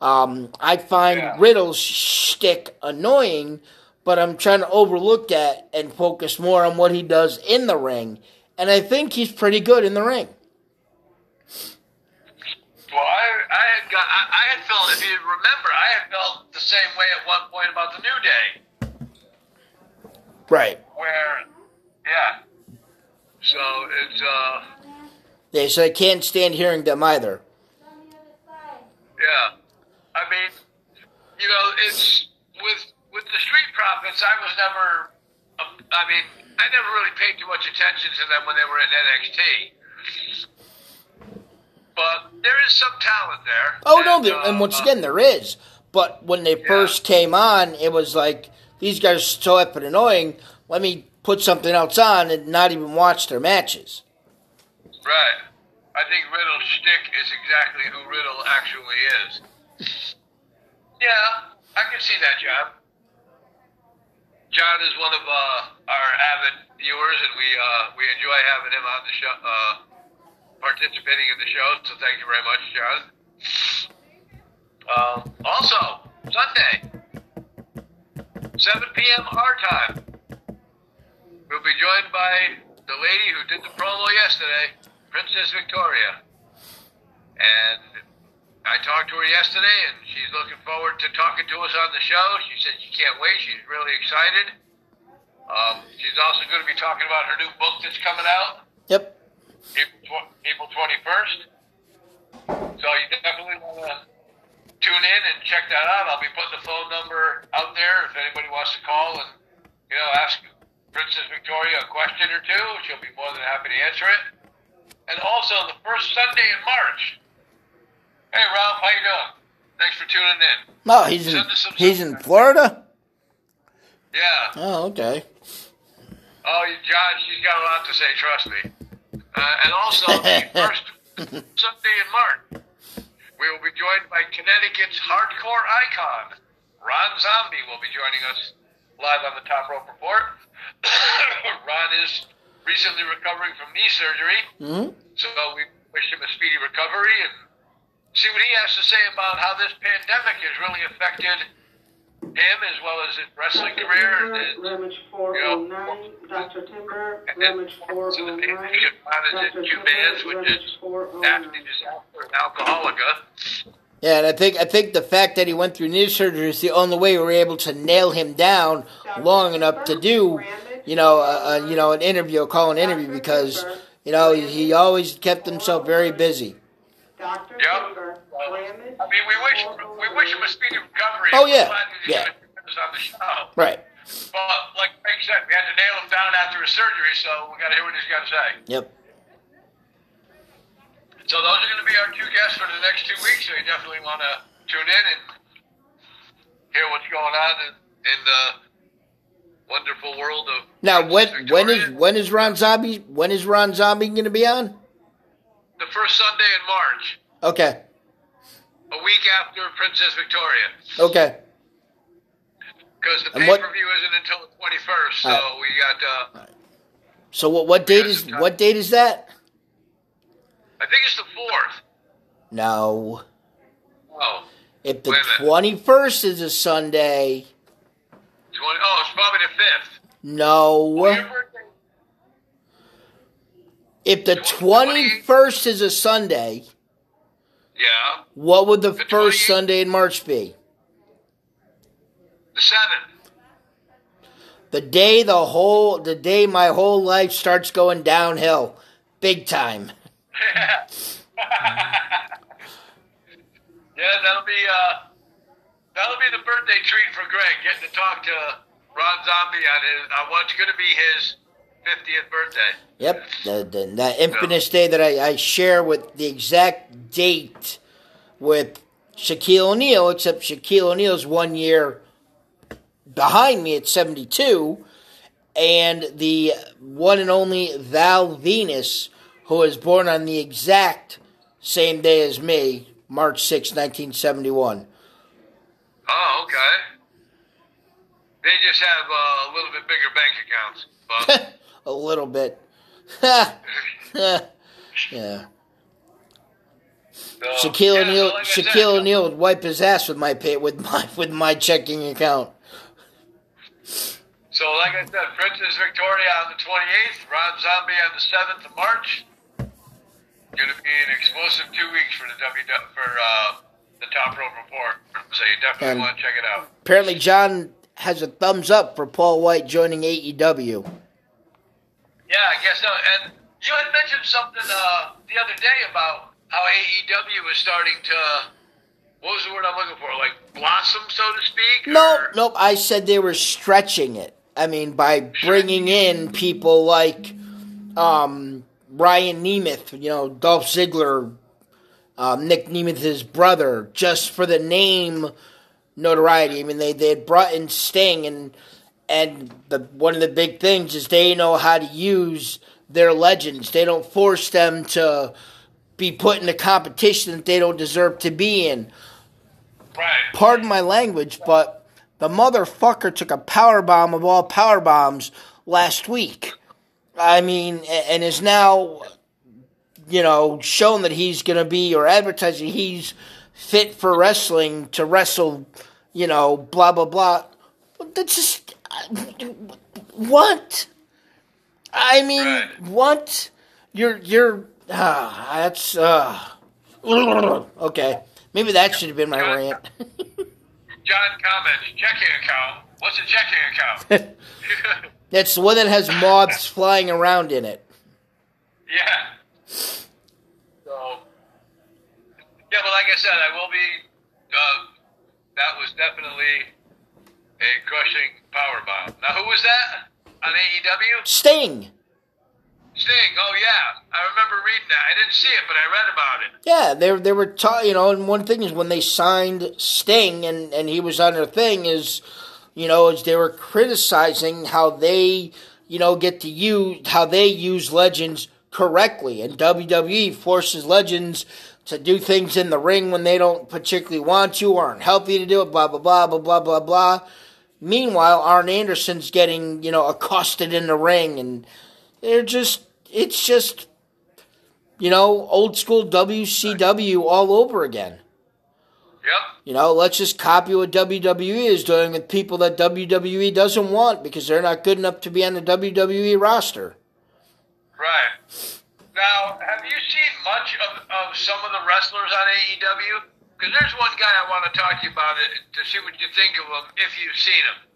Um, I find Yeah. Riddle's stick annoying, but I'm trying to overlook that and focus more on what he does in the ring. And I think he's pretty good in the ring. Well, I, I had got, I, I had felt, if you remember, I had felt the same way at one point about the New Day, Right. where, yeah. So it's, uh, Yeah, so I can't stand hearing them either. yeah. I mean, you know, it's with with the Street Profits. I was never, um, I mean, I never really paid too much attention to them when they were in NXT. But there is some talent there. Oh no, And, there, uh, and once again there is. But when they first came on, it was like these guys are so effing annoying. Let me put something else on and not even watch their matches. Right. I think Riddle's shtick is exactly who Riddle actually is. Yeah, I can see that, John. John is one of uh, our avid viewers, and we uh, we enjoy having him on the show, uh, participating in the show. So thank you very much, John. Um, also, Sunday, 7 p.m. our time. We'll be joined by the lady who did the promo yesterday, Princess Victoria. And I talked to her yesterday, and she's looking forward to talking to us on the show. She said she can't wait. She's really excited. Um, she's also going to be talking about her new book that's coming out. April, tw- April 21st. So you definitely want to tune in and check that out. I'll be putting the phone number out there if anybody wants to call and, you know, ask Princess Victoria a question or two. She'll be more than happy to answer it. And also the first Sunday in March. Hey, Ralph, how you doing? Thanks for tuning in. No, he's in Send he's in Florida. Yeah. Oh, okay. Oh, you- John, she's got a lot to say, trust me. Uh, and also, the first Sunday in March, we will be joined by Connecticut's hardcore icon, Ron Zombie, will be joining us live on the Top Rope Report. Ron is recently recovering from knee surgery, hmm so we wish him a speedy recovery and see what he has to say about how this pandemic has really affected him as well as his wrestling career and his Rummage 409, Dr. Timber, Rummage 409, Dr. Timber, Rummage 409. nasty disaster and alcoholica. Yeah, and I think I think the fact that he went through knee surgery is the only way we were able to nail him down long enough to do, you know, a, a, you know, an interview, a call an interview because you know he, he always kept himself very busy. Dr. Yep. Timber, Ramage I mean, we wish we wish him a speedy recovery. Oh, yeah. We're glad that he's Yeah. gonna join us on the show. Right. But like Craig said, we had to nail him down after his surgery, so we got to hear what he's got to say. Yep. So those are going to be our two guests for the next two weeks. So you definitely want to tune in and hear what's going on in, in the wonderful world of Now when Princess when is when is Ron Zombie when is Ron Zombie going to be on? the first Sunday in March? Okay. A week after Princess Victoria. Okay. Because the pay per view isn't until the 21st, so Alright. we got. Uh, So what what date is what date is that? I think it's the fourth. No. Oh, If the Wait a minute. twenty first is a Sunday, 20, oh, it's probably the fifth. no. If the twenty first is a Sunday, Yeah, what would the The first 28th? Sunday in March be? the seventh. The day the whole the day my whole life starts going downhill, big time. yeah, that'll be uh, that'll be the birthday treat for Greg, getting to talk to Ron Zombie on his on what's going to be his fiftieth birthday. Yep, the, the, that infamous day that I, I share with the exact date with Shaquille O'Neal, except Shaquille O'Neal's one year behind me at 72, and the one and only Val Venis, who was born on the exact same day as me, March 6, 1971. Oh, okay. They just have uh, a little bit bigger bank accounts, but A little bit. yeah. so, Shaquille yeah, O'Neal, Shaquille O'Neal would wipe his ass with my pay with my with my checking account. So, like I said, Princess Victoria on the 28th, Ron Zombie on the 7th of March. Going to be an explosive two weeks for the W for uh, the Top Rope Report. So you definitely And- want to check it out. Apparently, John has a thumbs up for Paul White joining AEW. Yeah, I guess so. And you had mentioned something uh, the other day about how AEW is starting to. What was the word I'm looking for? Like blossom, so to speak. Or- nope. I said they were stretching it. I mean, by bringing in people like um, Ryan Nemeth, you know, Dolph Ziggler, um, Nick Nemeth, his brother, just for the name notoriety. I mean, they they had brought in Sting, and and the one of the big things is they know how to use their legends. They don't force them to be put in a competition that they don't deserve to be in Right. pardon my language, but the motherfucker took a power bomb of all power bombs last week. I mean, and is now, you know, shown that he's going to be or advertising he's fit for wrestling to wrestle, you know, blah blah blah. That's just what. I mean, Right. what? You're you're ah, that's uh okay. Maybe that should have been my rant. John comments, checking account. What's a checking account? That's the one that has moths flying around in it. yeah. So, yeah, but like I said, I will be. Uh, that was definitely a crushing power bomb. Now, who was that on AEW? Sting. Sting. Oh yeah, I remember reading that. I didn't see it, but I read about it. Yeah, they they were ta- you know, and one thing is when they signed Sting and and he was on their thing is, you know, is they were criticizing how they you know get to use how they use legends correctly, and WWE forces legends to do things in the ring when they don't particularly want to or aren't healthy to do it. Blah blah blah blah blah blah blah. Meanwhile, Arn Anderson's getting you know accosted in the ring, and they're just it's just you know, old school WCW all over again. Yep. You know, let's just copy what WWE is doing with people that WWE doesn't want because they're not good enough to be on the WWE roster. Right. Now, have you seen much of, of some of the wrestlers on AEW? Because there's one guy I want to talk to you about it to see what you think of him if you've seen him,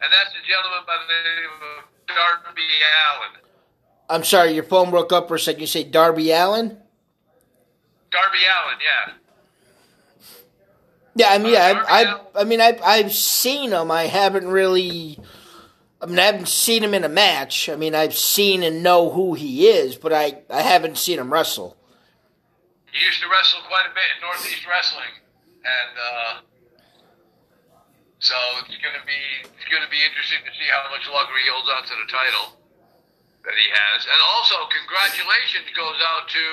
and that's a gentleman by the name of Darby Allin. I'm sorry, your phone broke up for a second. You say Darby Allin? Darby Allin, yeah. Yeah, I mean, yeah, I, Allin? I, I mean, I, I've seen him. I haven't really. I mean, I haven't seen him in a match. I mean, I've seen and know who he is, but I, I haven't seen him wrestle. He used to wrestle quite a bit in Northeast Wrestling, and uh, so it's gonna be it's gonna be interesting to see how much longer he holds on to the title that he has. And also, congratulations goes out to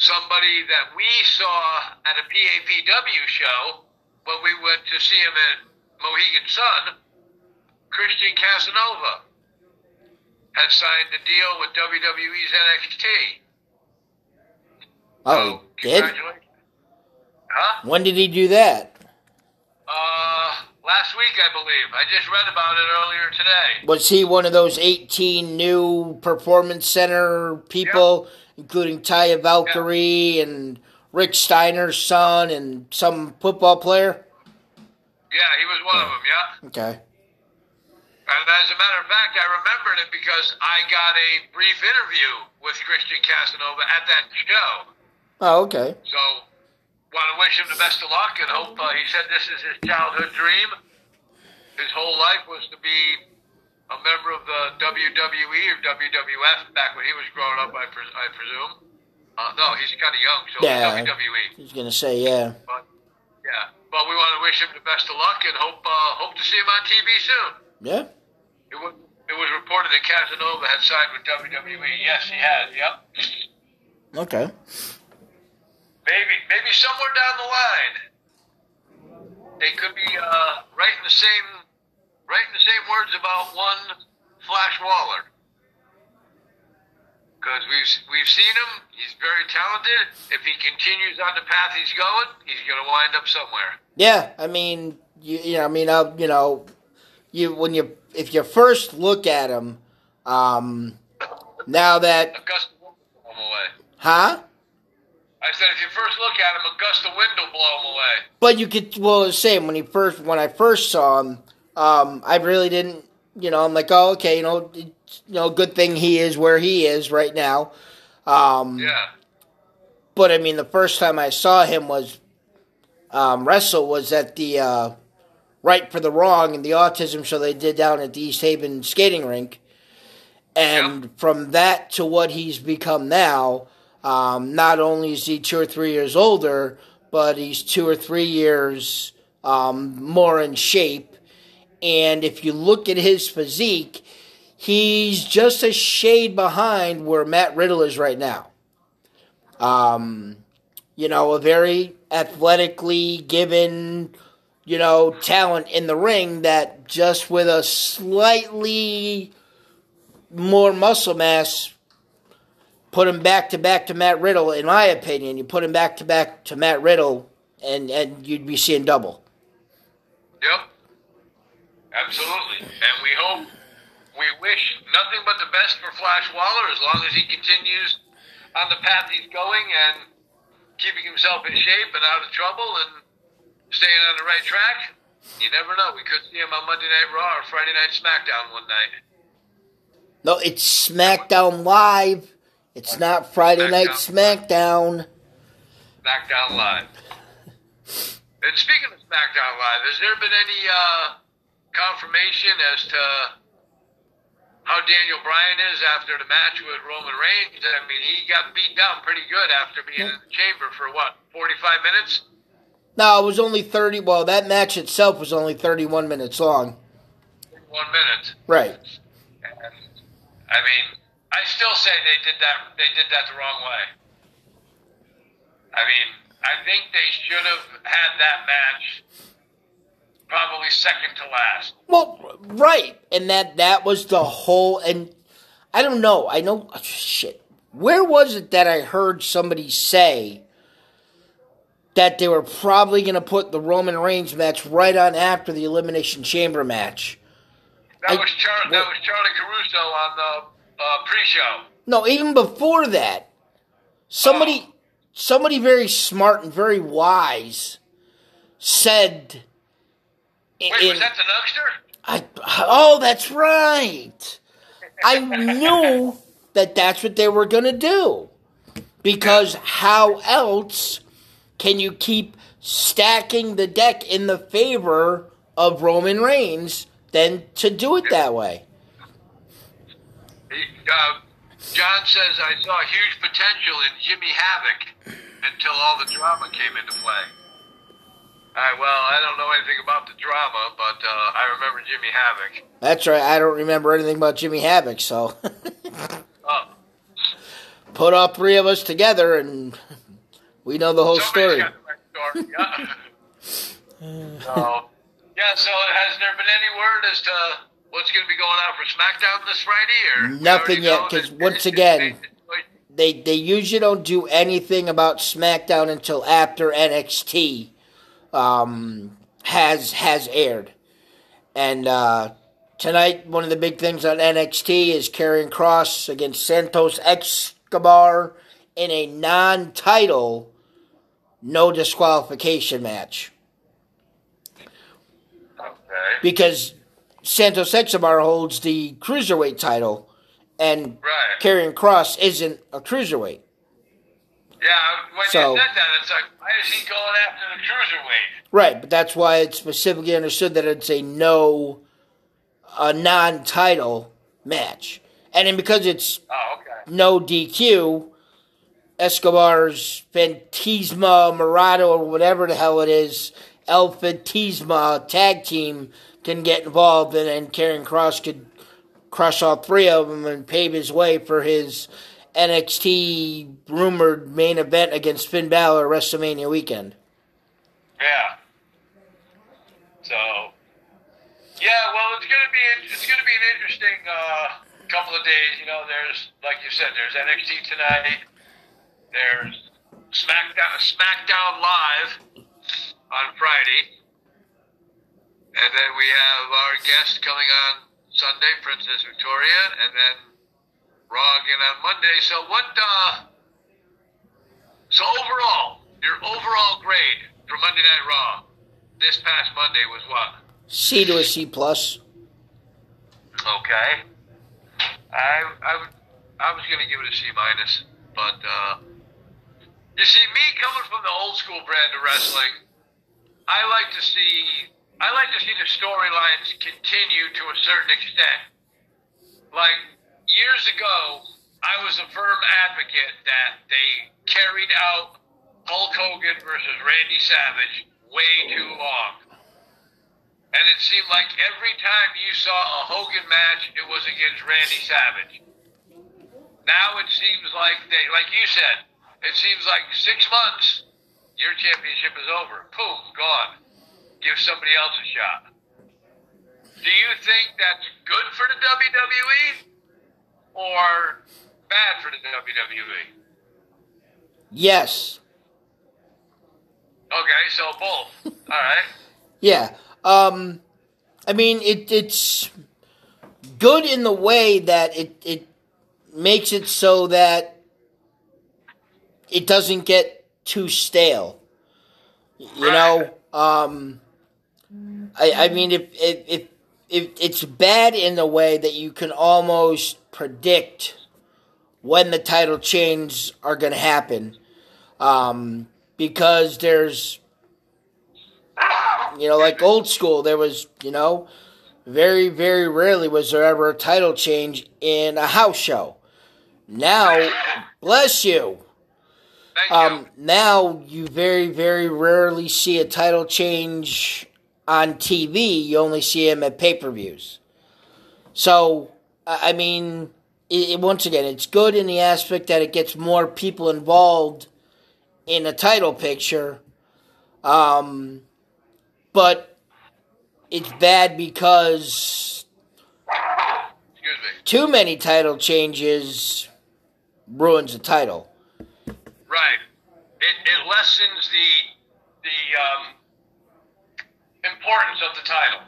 somebody that we saw at a PAPW show when we went to see him at Mohegan Sun, Christian Casanova, had signed a deal with WWE's NXT. Oh, So, he did? Huh? When did he do that? Uh, last week, I believe. I just read about it earlier today. Was he one of those 18 new performance center people, including Taya Valkyrie and Rick Steiner's son and some football player? Yeah, he was one of them, yeah. Okay. And as a matter of fact, I remembered it because I got a brief interview with Christian Casanova at that show. Oh, okay. So, want to wish him the best of luck and hope uh, he said this is his childhood dream. His whole life was to be a member of the WWE or WWF back when he was growing up, I, pres- I presume. Uh, no, he's kind of young, so Yeah. WWE. Was gonna say yeah. But yeah, but we want to wish him the best of luck and hope uh, hope to see him on TV soon. Yeah. It was, it was reported that Casanova had signed with WWE. Yes, he has. Yep. Okay. Maybe maybe somewhere down the line, they could be uh, writing the same writing the same words about one Flash Waller. Because we've we've seen him. He's very talented. If he continues on the path he's going, he's going to wind up somewhere. Yeah. I mean, you, you know, I mean, uh, you know, you when you if you first look at him, um, now that Augusta will blow him away. huh? I said, if you first look at him, a gust of wind will blow him away. But you could well the same when he first when I first saw him, um, I really didn't you know, I'm like, oh okay, you know you know, good thing he is where he is right now. Um Yeah. but I mean the first time I saw him was um wrestle was at the uh right for the wrong and the autism show they did down at the East Haven skating rink. And from that to what he's become now, um, not only is he two or three years older, but he's two or three years um, more in shape. And if you look at his physique, he's just a shade behind where Matt Riddle is right now. Um, you know, a very athletically given, you know, talent in the ring that just with a slightly more muscle mass put him back to back to Matt Riddle, in my opinion. You put him back to back to Matt Riddle, and, and you'd be seeing double. Yep. Absolutely. And we hope, we wish nothing but the best for Flash Waller as long as he continues on the path he's going and keeping himself in shape and out of trouble and staying on the right track. You never know. We could see him on Monday Night Raw or Friday Night SmackDown one night. No, it's SmackDown Live. It's not Friday Night SmackDown. SmackDown Live. And speaking of SmackDown Live, has there been any uh, confirmation as to how Daniel Bryan is after the match with Roman Reigns? I mean, he got beat down pretty good after being in the chamber for what, 45 minutes? No, it was only 30. Well, that match itself was only 31 minutes long. One minute. Right. And, I mean, I still say they did that. They did that the wrong way. I mean, I think they should have had that match probably second to last. Well, right, and that that was the whole. And I don't know. I know shit. Where was it that I heard somebody say that they were probably going to put the Roman Reigns match right on after the Elimination Chamber match? That I- was Char- that was Charly Caruso on the uh, pre-show. No, even before that, somebody, somebody very smart and very wise said. Wait, in- was that the Nugster? I oh, that's right. I knew that that's what they were going to do. Because how else can you keep stacking the deck in the favor of Roman Reigns than to do it that way? He, uh, John says I saw huge potential in Jimmy Havoc until all the drama came into play. All right, well, I don't know anything about the drama, but uh, I remember Jimmy Havoc. That's right. I don't remember anything about Jimmy Havoc, so. Oh, put all three of us together, and we know the whole Somebody's story. right story. Yeah. so, yeah. So, has there been any word as to what's going to be going on for SmackDown this Friday? Or Nothing yet, know 'cause that- once again- They they usually don't do anything about SmackDown until after NXT um, has has aired. And uh, tonight, one of the big things on NXT is Karrion Kross against Santos Escobar in a non-title, no disqualification match Okay. because Santos Escobar holds the cruiserweight title, and Right. Kross isn't a cruiserweight. Yeah. When So- you said that, it's like, why is he going after the cruiserweight? Right, but that's why it's specifically understood that it's a no, a non-title match, and then because it's Oh, okay. no DQ, Escobar's Fantasma Morado or whatever the hell it is, El Fantasma tag team can get involved, and then Karrion Kross could crush all three of them and pave his way for his NXT rumored main event against Finn Balor WrestleMania weekend. Yeah. So, yeah, well, it's gonna be it's gonna be an interesting uh, couple of days. You know, there's like you said, there's NXT tonight. There's SmackDown SmackDown Live on Friday, and then we have our guest coming on Sunday, Princess Victoria, and then Raw again on Monday. So what? Uh, so overall, your overall grade for Monday Night Raw this past Monday was what? C to a C plus. Okay. I I would I was gonna give it a C minus, but uh, you see, me coming from the old school brand of wrestling, I like to see I like to see the storylines continue to a certain extent. Like years ago, I was a firm advocate that they carried out Hulk Hogan versus Randy Savage way too long. And it seemed like every time you saw a Hogan match, it was against Randy Savage. Now it seems like they, like you said, it seems like six months, your championship is over. Boom, gone. Give somebody else a shot. Do you think that's good for the WWE or bad for the? WWE? Yes. Okay, so both. All right. Yeah. Um, I mean, it, it's good in the way that it, it makes it so that it doesn't get too stale. You know, um, I, I mean, if, if, if, if it's bad in the way that you can almost predict when the title changes are going to happen. Um, because there's you know, like old school, there was, you know, very, very rarely was there ever a title change in a house show. Now, bless you. Thank Um, you. now you very, very rarely see a title change on TV. You only see them at pay per views. So, I mean, it, it- once again, it's good in the aspect that it gets more people involved in a title picture. Um, but it's bad because Excuse me. too many title changes ruins the title. Right. It, it lessens the the um, importance of the title.